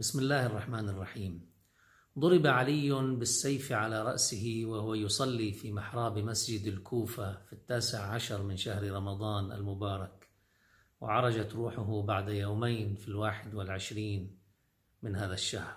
بسم الله الرحمن الرحيم. ضرب علي بالسيف على رأسه وهو يصلي في محراب مسجد الكوفة في التاسع عشر من شهر رمضان المبارك وعرجت روحه بعد يومين في الواحد والعشرين من هذا الشهر.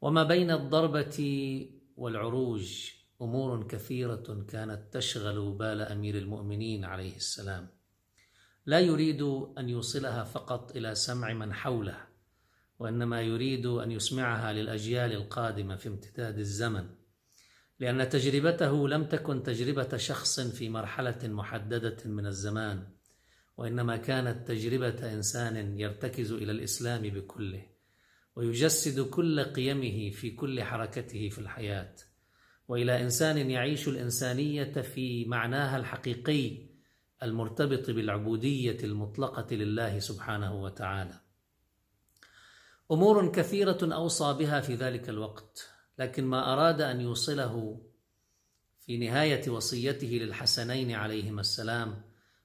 وما بين الضربة والعروج أمور كثيرة كانت تشغل بال أمير المؤمنين عليه السلام. لا يريد أن يوصلها فقط إلى سمع من حوله وإنما يريد أن يسمعها للأجيال القادمة في امتداد الزمن لأن تجربته لم تكن تجربة شخص في مرحلة محددة من الزمان وإنما كانت تجربة إنسان يرتكز إلى الإسلام بكله ويجسد كل قيمه في كل حركته في الحياة وإلى إنسان يعيش الإنسانية في معناها الحقيقي المرتبط بالعبودية المطلقة لله سبحانه وتعالى. أمور كثيرة أوصى بها في ذلك الوقت لكن ما أراد أن يوصله في نهاية وصيته للحسنين عليهما السلام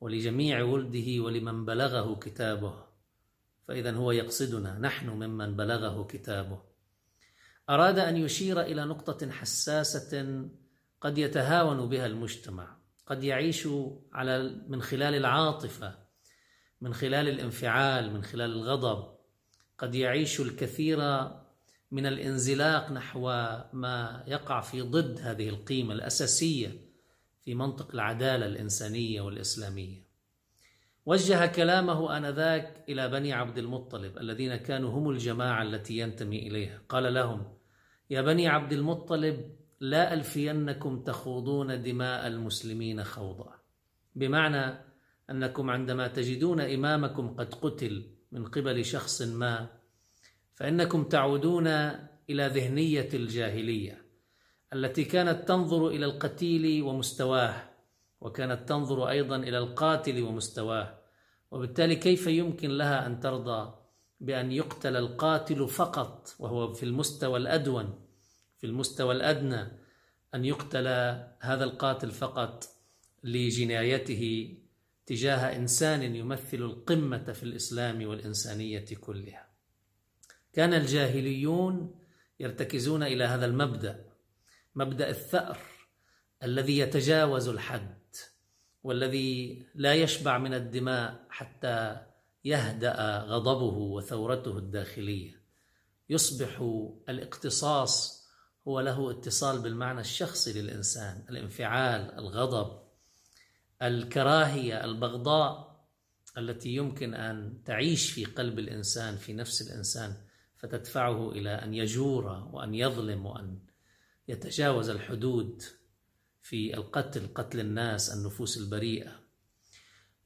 ولجميع ولده ولمن بلغه كتابه. فإذا هو يقصدنا نحن ممن بلغه كتابه. أراد أن يشير إلى نقطة حساسة قد يتهاون بها المجتمع قد يعيش على من خلال العاطفة من خلال الانفعال من خلال الغضب. قد يعيش الكثير من الانزلاق نحو ما يقع في ضد هذه القيمة الأساسية في منطق العدالة الإنسانية والإسلامية. وجه كلامه آنذاك إلى بني عبد المطلب الذين كانوا هم الجماعة التي ينتمي إليها. قال لهم يا بني عبد المطلب لا ألفينكم تخوضون دماء المسلمين خوضا. بمعنى أنكم عندما تجدون إمامكم قد قتل من قبل شخص ما فإنكم تعودون إلى ذهنية الجاهلية التي كانت تنظر إلى القتيل ومستواه وكانت تنظر أيضا إلى القاتل ومستواه وبالتالي كيف يمكن لها أن ترضى بأن يقتل القاتل فقط وهو في المستوى الأدون في المستوى الأدنى أن يقتل هذا القاتل فقط لجنايته تجاه إنسان يمثل القمة في الإسلام والإنسانية كلها. كان الجاهليون يرتكزون إلى هذا المبدأ مبدأ الثأر الذي يتجاوز الحد والذي لا يشبع من الدماء حتى يهدأ غضبه وثورته الداخلية. يصبح الاقتصاص هو له اتصال بالمعنى الشخصي للإنسان الانفعال الغضب. الكراهية البغضاء التي يمكن أن تعيش في قلب الإنسان في نفس الإنسان فتدفعه إلى أن يجور وأن يظلم وأن يتجاوز الحدود في القتل قتل الناس النفوس البريئة.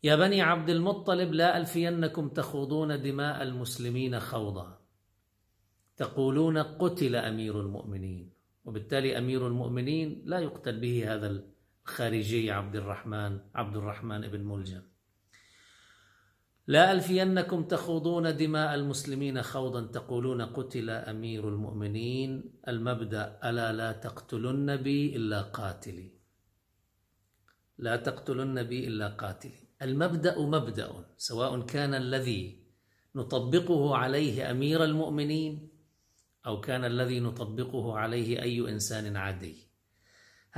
يا بني عبد المطلب لا ألفينكم تخوضون دماء المسلمين خوضا. تقولون قتل أمير المؤمنين وبالتالي أمير المؤمنين لا يقتل به هذا الخارجي عبد الرحمن عبد الرحمن بن ملجم. لا ألفينكم تخوضون دماء المسلمين خوضا تقولون قتل أمير المؤمنين. المبدأ ألا لا تقتلن بي إلا قاتلي. لا تقتلن بي إلا قاتلي. المبدأ مبدأ سواء كان الذي نطبقه عليه أمير المؤمنين أو كان الذي نطبقه عليه أي إنسان عادي.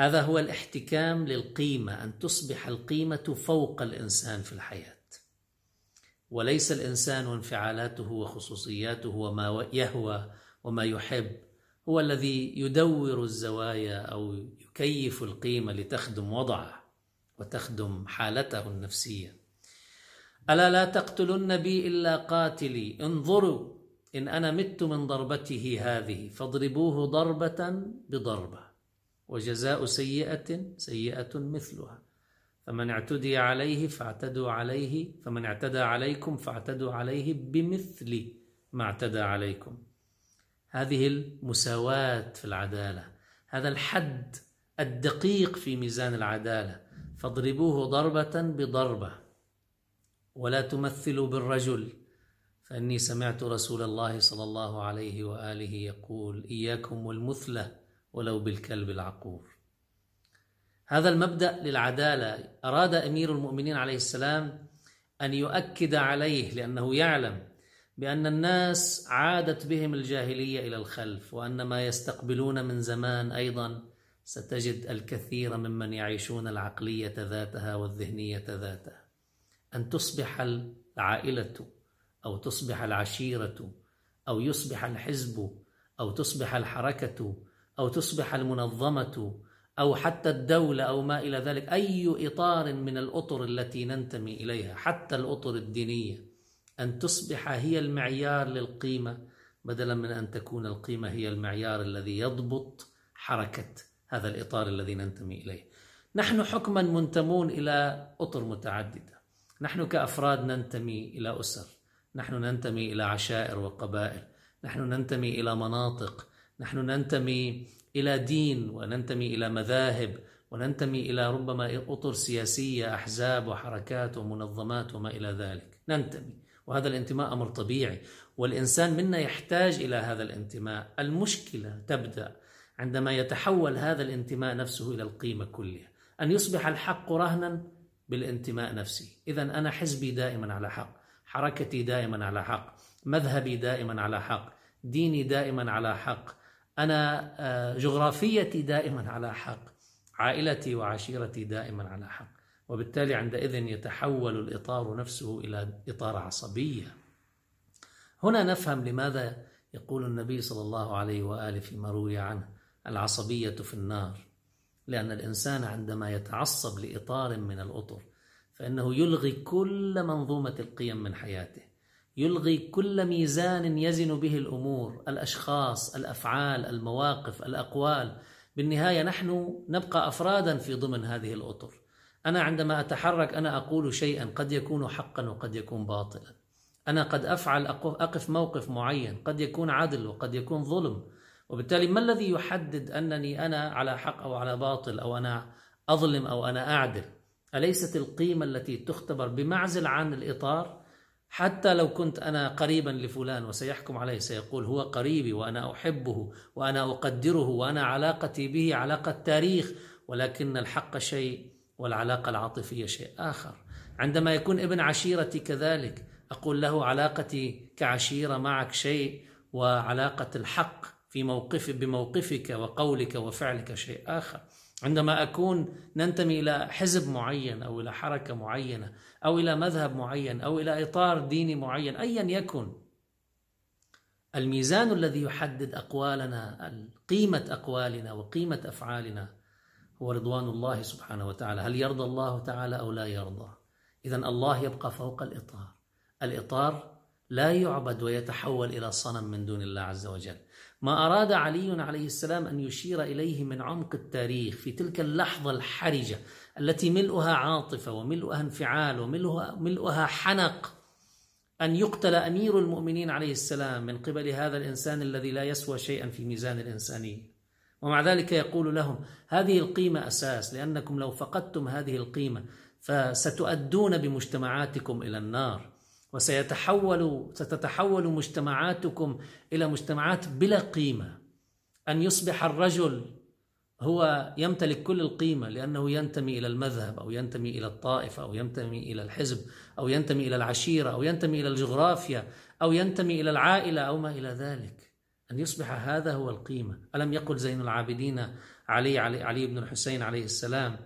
هذا هو الاحتكام للقيمة أن تصبح القيمة فوق الإنسان في الحياة. وليس الإنسان وانفعالاته وخصوصياته وما يهوى وما يحب هو الذي يدور الزوايا أو يكيف القيمة لتخدم وضعه وتخدم حالته النفسية. ألا لا تقتلن بي إلا قاتلي انظروا إن أنا مت من ضربته هذه فاضربوه ضربة بضربة. وجزاء سيئة سيئة مثلها. فمن اعتدي عليه فاعتدوا عليه فمن اعتدى عليكم فاعتدوا عليه بمثل ما اعتدى عليكم. هذه المساواة في العدالة هذا الحد الدقيق في ميزان العدالة. فاضربوه ضربة بضربة ولا تمثلوا بالرجل. فإني سمعت رسول الله صلى الله عليه وآله يقول إياكم والمثلة ولو بالكلب العقور. هذا المبدأ للعدالة. أراد أمير المؤمنين عليه السلام أن يؤكد عليه لأنه يعلم بأن الناس عادت بهم الجاهلية إلى الخلف وأن ما يستقبلون من زمان أيضا ستجد الكثير ممن يعيشون العقلية ذاتها والذهنية ذاتها. أن تصبح العائلة أو تصبح العشيرة أو يصبح الحزب أو تصبح الحركة أو تصبح المنظمة أو حتى الدولة أو ما إلى ذلك أي إطار من الأطر التي ننتمي إليها حتى الأطر الدينية أن تصبح هي المعيار للقيمة بدلا من أن تكون القيمة هي المعيار الذي يضبط حركة هذا الإطار الذي ننتمي إليه. نحن حكما منتمون إلى أطر متعددة. نحن كأفراد ننتمي إلى أسر. نحن ننتمي إلى عشائر وقبائل. نحن ننتمي إلى مناطق. نحن ننتمي إلى دين وننتمي إلى مذاهب وننتمي إلى ربما أطر سياسية أحزاب وحركات ومنظمات وما إلى ذلك. ننتمي. وهذا الانتماء أمر طبيعي. والإنسان منا يحتاج إلى هذا الانتماء. المشكلة تبدأ عندما يتحول هذا الانتماء نفسه إلى القيمة كلها. أن يصبح الحق رهنا بالانتماء نفسه إذا أنا حزبي دائما على حق. حركتي دائما على حق. مذهبي دائما على حق. ديني دائما على حق. أنا آه، جغرافيتي دائما على حق عائلتي وعشيرتي دائما على حق. وبالتالي عندئذ يتحول الإطار نفسه إلى إطار عصبية. هنا نفهم لماذا يقول النبي صلى الله عليه وآله فيما روي عنه العصبية في النار. لأن الإنسان عندما يتعصب لإطار من الأطر فإنه يلغي كل منظومة القيم من حياته. يلغي كل ميزان يزن به الأمور الأشخاص الأفعال المواقف الأقوال. بالنهاية نحن نبقى أفرادا في ضمن هذه الأطر. أنا عندما أتحرك أنا أقول شيئا قد يكون حقا وقد يكون باطلا. أنا قد أفعل أقف موقف معين قد يكون عدل وقد يكون ظلم. وبالتالي ما الذي يحدد أنني أنا على حق أو على باطل أو أنا أظلم أو أنا أعدل؟ أليست القيمة التي تختبر بمعزل عن الإطار حتى لو كنت أنا قريبا لفلان وسيحكم عليه سيقول هو قريبي وأنا أحبه وأنا أقدره وأنا علاقتي به علاقة تاريخ ولكن الحق شيء والعلاقة العاطفية شيء آخر. عندما يكون ابن عشيرتي كذلك أقول له علاقتي كعشيرة معك شيء وعلاقة الحق في موقف بموقفك وقولك وفعلك شيء آخر. عندما أكون ننتمي إلى حزب معين أو إلى حركة معينة أو إلى مذهب معين أو إلى إطار ديني معين أيا يكن. الميزان الذي يحدد أقوالنا قيمة أقوالنا وقيمة أفعالنا هو رضوان الله سبحانه وتعالى. هل يرضى الله تعالى أو لا يرضى؟ إذا الله يبقى فوق الإطار. الإطار لا يعبد ويتحول إلى صنم من دون الله عز وجل. ما أراد علي عليه السلام أن يشير إليه من عمق التاريخ في تلك اللحظة الحرجة التي ملؤها عاطفة وملؤها انفعال وملؤها ملؤها حنق أن يقتل أمير المؤمنين عليه السلام من قبل هذا الإنسان الذي لا يسوى شيئا في ميزان الإنسانية. ومع ذلك يقول لهم هذه القيمة أساس لأنكم لو فقدتم هذه القيمة فستؤدون بمجتمعاتكم إلى النار. وسيتحول ستتحول مجتمعاتكم إلى مجتمعات بلا قيمة. أن يصبح الرجل هو يمتلك كل القيمة لأنه ينتمي إلى المذهب أو ينتمي إلى الطائفة أو ينتمي إلى الحزب أو ينتمي إلى العشيرة أو ينتمي إلى الجغرافيا أو ينتمي إلى العائلة أو ما إلى ذلك. أن يصبح هذا هو القيمة. ألم يقل زين العابدين علي علي, علي بن الحسين عليه السلام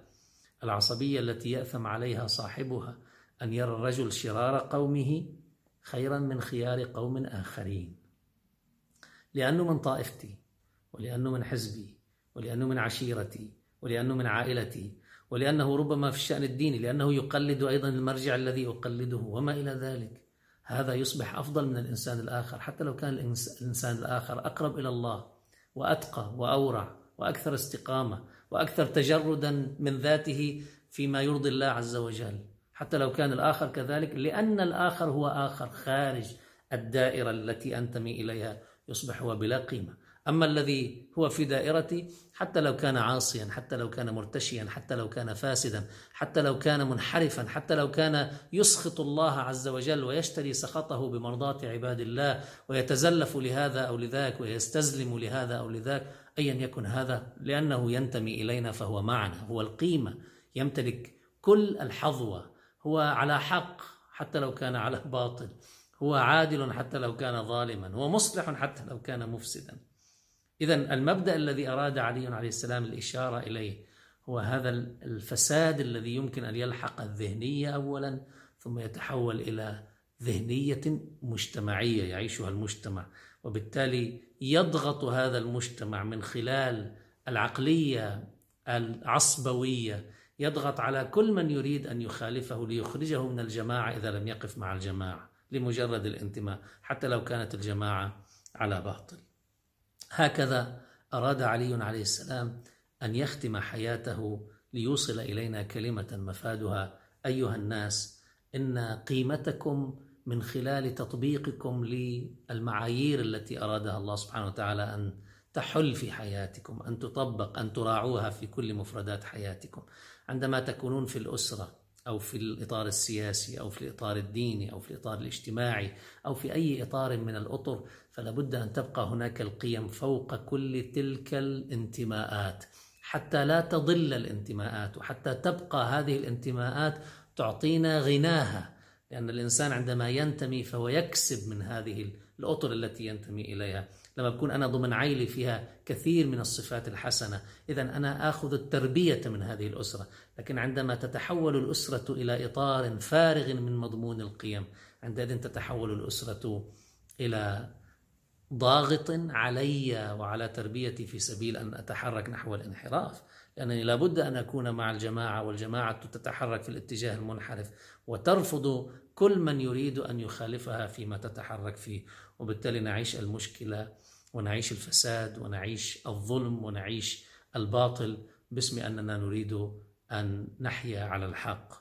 العصبية التي يأثم عليها صاحبها أن يرى الرجل شرار قومه خيرا من خيار قوم آخرين. لأنه من طائفتي ولأنه من حزبي ولأنه من عشيرتي ولأنه من عائلتي ولأنه ربما في الشأن الديني لأنه يقلد أيضا المرجع الذي أقلده وما إلى ذلك. هذا يصبح أفضل من الإنسان الآخر. حتى لو كان الإنسان الآخر أقرب إلى الله وأتقى وأورع وأكثر استقامة وأكثر تجردا من ذاته فيما يرضي الله عز وجل. حتى لو كان الآخر كذلك لأن الآخر هو آخر خارج الدائرة التي أنتمي إليها يصبح هو بلا قيمة. أما الذي هو في دائرتي حتى لو كان عاصيا حتى لو كان مرتشيا حتى لو كان فاسدا حتى لو كان منحرفا حتى لو كان يسخط الله عز وجل ويشتري سخطه بمرضاة عباد الله ويتزلف لهذا أو لذاك ويستزلم لهذا أو لذاك أيا يكن هذا لأنه ينتمي إلينا فهو معنا هو القيمة. يمتلك كل الحظوة هو على حق حتى لو كان على باطل. هو عادل حتى لو كان ظالما. هو مصلح حتى لو كان مفسدا. إذا المبدأ الذي أراد علي عليه السلام الإشارة إليه هو هذا الفساد الذي يمكن أن يلحق الذهنية أولا ثم يتحول إلى ذهنية مجتمعية يعيشها المجتمع. وبالتالي يضغط هذا المجتمع من خلال العقلية العصبوية يضغط على كل من يريد أن يخالفه ليخرجه من الجماعة إذا لم يقف مع الجماعة لمجرد الانتماء حتى لو كانت الجماعة على باطل. هكذا أراد علي عليه السلام أن يختم حياته ليوصل إلينا كلمة مفادها. أيها الناس إن قيمتكم من خلال تطبيقكم للمعايير التي أرادها الله سبحانه وتعالى أن تحل في حياتكم أن تطبق أن تراعوها في كل مفردات حياتكم. عندما تكونون في الأسرة أو في الإطار السياسي أو في الإطار الديني أو في الإطار الاجتماعي أو في أي إطار من الأطر فلا بد أن تبقى هناك القيم فوق كل تلك الانتماءات. حتى لا تضل الانتماءات وحتى تبقى هذه الانتماءات تعطينا غناها لأن الإنسان عندما ينتمي فهو يكسب من هذه الأطر التي ينتمي إليها. لما بكون أنا ضمن عائلة فيها كثير من الصفات الحسنة. إذا أنا آخذ التربية من هذه الأسرة. لكن عندما تتحول الأسرة إلى إطار فارغ من مضمون القيم عندئذ تتحول الأسرة إلى ضاغط علي وعلى تربيتي في سبيل أن أتحرك نحو الانحراف. لأنني لابد أن أكون مع الجماعة والجماعة تتحرك في الاتجاه المنحرف وترفض كل من يريد أن يخالفها فيما تتحرك فيه. وبالتالي نعيش المشكلة ونعيش الفساد ونعيش الظلم ونعيش الباطل باسم أننا نريد أن نحيا على الحق.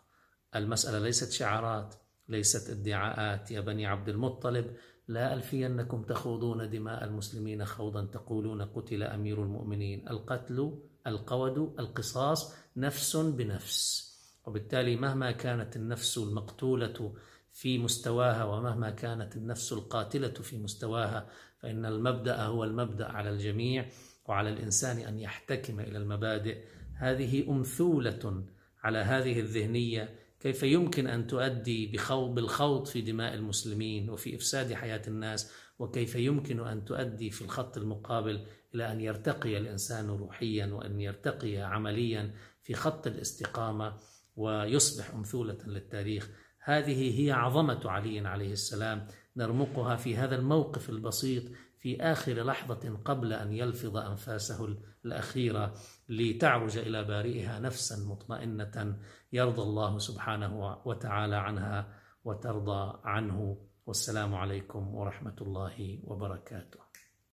المسألة ليست شعارات ليست ادعاءات. يا بني عبد المطلب لا ألفينكم تخوضون دماء المسلمين خوضا تقولون قتل أمير المؤمنين. القتل القود القصاص نفس بنفس. وبالتالي مهما كانت النفس المقتولة في مستواها ومهما كانت النفس القاتلة في مستواها فإن المبدأ هو المبدأ على الجميع وعلى الإنسان أن يحتكم إلى المبادئ. هذه أمثولة على هذه الذهنية كيف يمكن أن تؤدي بالخوض في دماء المسلمين وفي إفساد حياة الناس وكيف يمكن أن تؤدي في الخط المقابل إلى أن يرتقي الإنسان روحيا وأن يرتقي عمليا في خط الاستقامة ويصبح أمثولة للتاريخ. هذه هي عظمة علي عليه السلام. نرمقها في هذا الموقف البسيط في آخر لحظة قبل أن يلفظ أنفاسه الأخيرة لتعرج إلى بارئها نفسا مطمئنة يرضى الله سبحانه وتعالى عنها وترضى عنه. والسلام عليكم ورحمة الله وبركاته.